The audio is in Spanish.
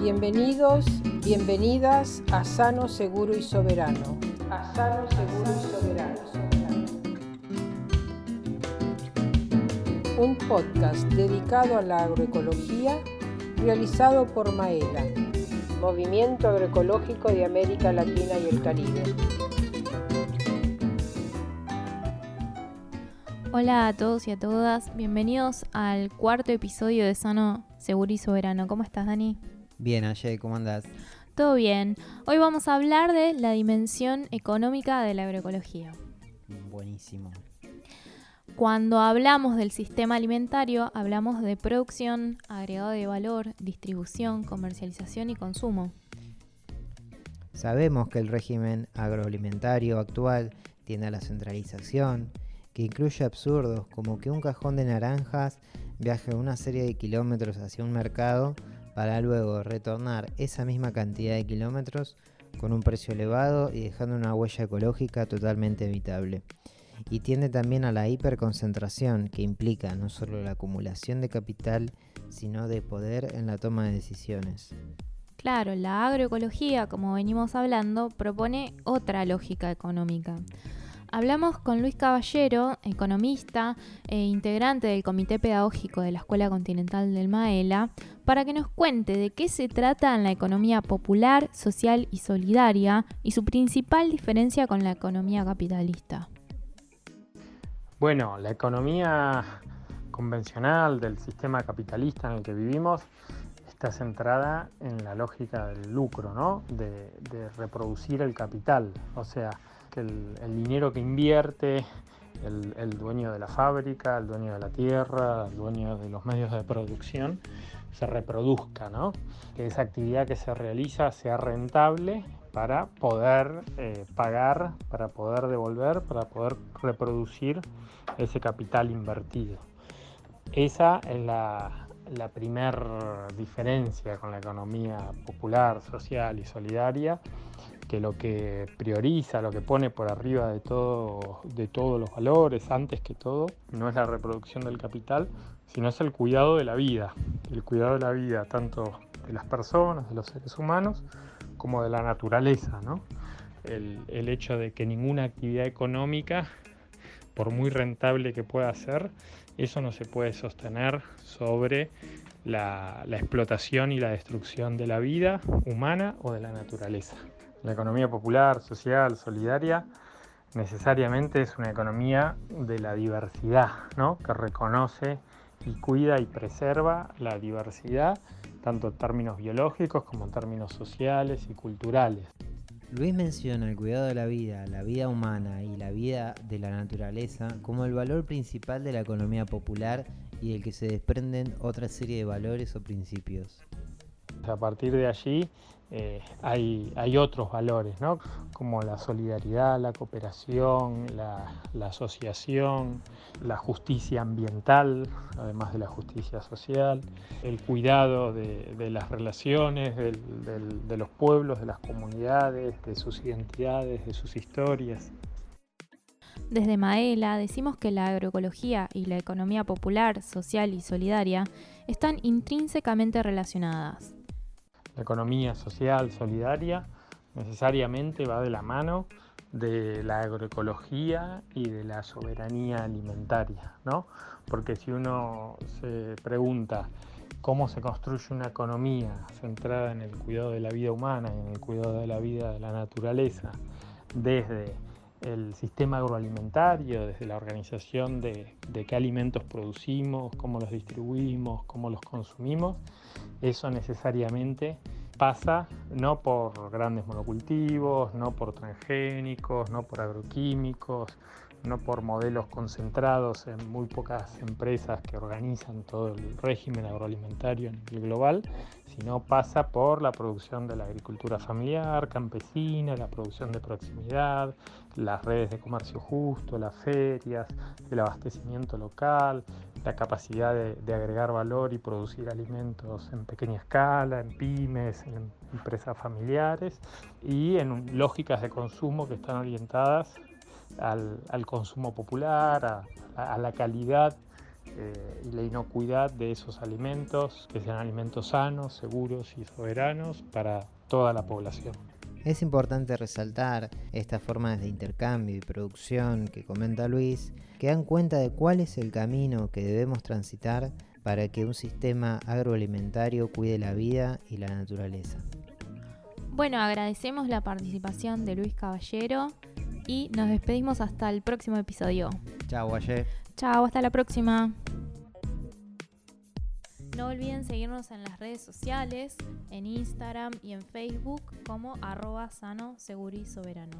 Bienvenidos, bienvenidas a Sano, Seguro y Soberano. A Sano, Seguro y Soberano. Un podcast dedicado a la agroecología realizado por Maela, Movimiento Agroecológico de América Latina y el Caribe. Hola a todos y a todas, bienvenidos al cuarto episodio de Sano, Seguro y Soberano. ¿Cómo estás, Dani? Bien, Aye, ¿cómo andás? Todo bien. Hoy vamos a hablar de la dimensión económica de la agroecología. Buenísimo. Cuando hablamos del sistema alimentario, hablamos de producción, agregado de valor, distribución, comercialización y consumo. Sabemos que el régimen agroalimentario actual tiende a la centralización, que incluye absurdos como que un cajón de naranjas viaje una serie de kilómetros hacia un mercado para luego retornar esa misma cantidad de kilómetros con un precio elevado y dejando una huella ecológica totalmente evitable. Y tiende también a la hiperconcentración que implica no solo la acumulación de capital, sino de poder en la toma de decisiones. Claro, la agroecología, como venimos hablando, propone otra lógica económica. Hablamos con Luis Caballero, economista e integrante del Comité Pedagógico de la Escuela Continental del Maela, para que nos cuente de qué se trata en la economía popular, social y solidaria y su principal diferencia con la economía capitalista. Bueno, la economía convencional del sistema capitalista en el que vivimos está centrada en la lógica del lucro, ¿no? de, de reproducir el capital. O sea, el, dinero que invierte el, dueño de la fábrica, el dueño de la tierra, el dueño de los medios de producción, se reproduzca, ¿no? que esa actividad que se realiza sea rentable para poder eh, pagar, para poder devolver, para poder reproducir ese capital invertido. Esa es la, la primera diferencia con la economía popular, social y solidaria que lo que prioriza, lo que pone por arriba de, todo, de todos los valores, antes que todo, no es la reproducción del capital, sino es el cuidado de la vida. El cuidado de la vida tanto de las personas, de los seres humanos, como de la naturaleza. ¿no? El, hecho de que ninguna actividad económica, por muy rentable que pueda ser, eso no se puede sostener sobre la explotación y la destrucción de la vida humana o de la naturaleza. La economía popular, social, solidaria, necesariamente es una economía de la diversidad, ¿no? que reconoce y cuida y preserva la diversidad, tanto en términos biológicos como en términos sociales y culturales. Luis menciona el cuidado de la vida, la vida humana y la vida de la naturaleza como el valor principal de la economía popular y del que se desprenden otra serie de valores o principios. A partir de allí eh, hay, otros valores, ¿no? como la solidaridad, la cooperación, la, asociación, la justicia ambiental, además de la justicia social, el cuidado de, las relaciones de los pueblos, de las comunidades, de sus identidades, de sus historias. Desde Maela decimos que la agroecología y la economía popular, social y solidaria están intrínsecamente relacionadas. La economía social solidaria necesariamente va de la mano de la agroecología y de la soberanía alimentaria, ¿no? Porque si uno se pregunta cómo se construye una economía centrada en el cuidado de la vida humana y en el cuidado de la vida de la naturaleza, desde el sistema agroalimentario, desde la organización de, qué alimentos producimos, cómo los distribuimos, cómo los consumimos, eso necesariamente pasa no por grandes monocultivos, no por transgénicos, no por agroquímicos, no por modelos concentrados en muy pocas empresas que organizan todo el régimen agroalimentario en el global, sino pasa por la producción de la agricultura familiar, campesina, la producción de proximidad, las redes de comercio justo, las ferias, el abastecimiento local, la capacidad de, agregar valor y producir alimentos en pequeña escala, en pymes, en empresas familiares y en lógicas de consumo que están orientadas al, consumo popular, a, la calidad eh, y la inocuidad de esos alimentos, que sean alimentos sanos, seguros y soberanos para toda la población. Es importante resaltar estas formas de intercambio y producción que comenta Luis, que dan cuenta de cuál es el camino que debemos transitar para que un sistema agroalimentario cuide la vida y la naturaleza. Bueno, agradecemos la participación de Luis Caballero y nos despedimos hasta el próximo episodio. Chao, ayer. Chao, hasta la próxima. No olviden seguirnos en las redes sociales, en Instagram y en Facebook como arroba sano, seguro y soberano.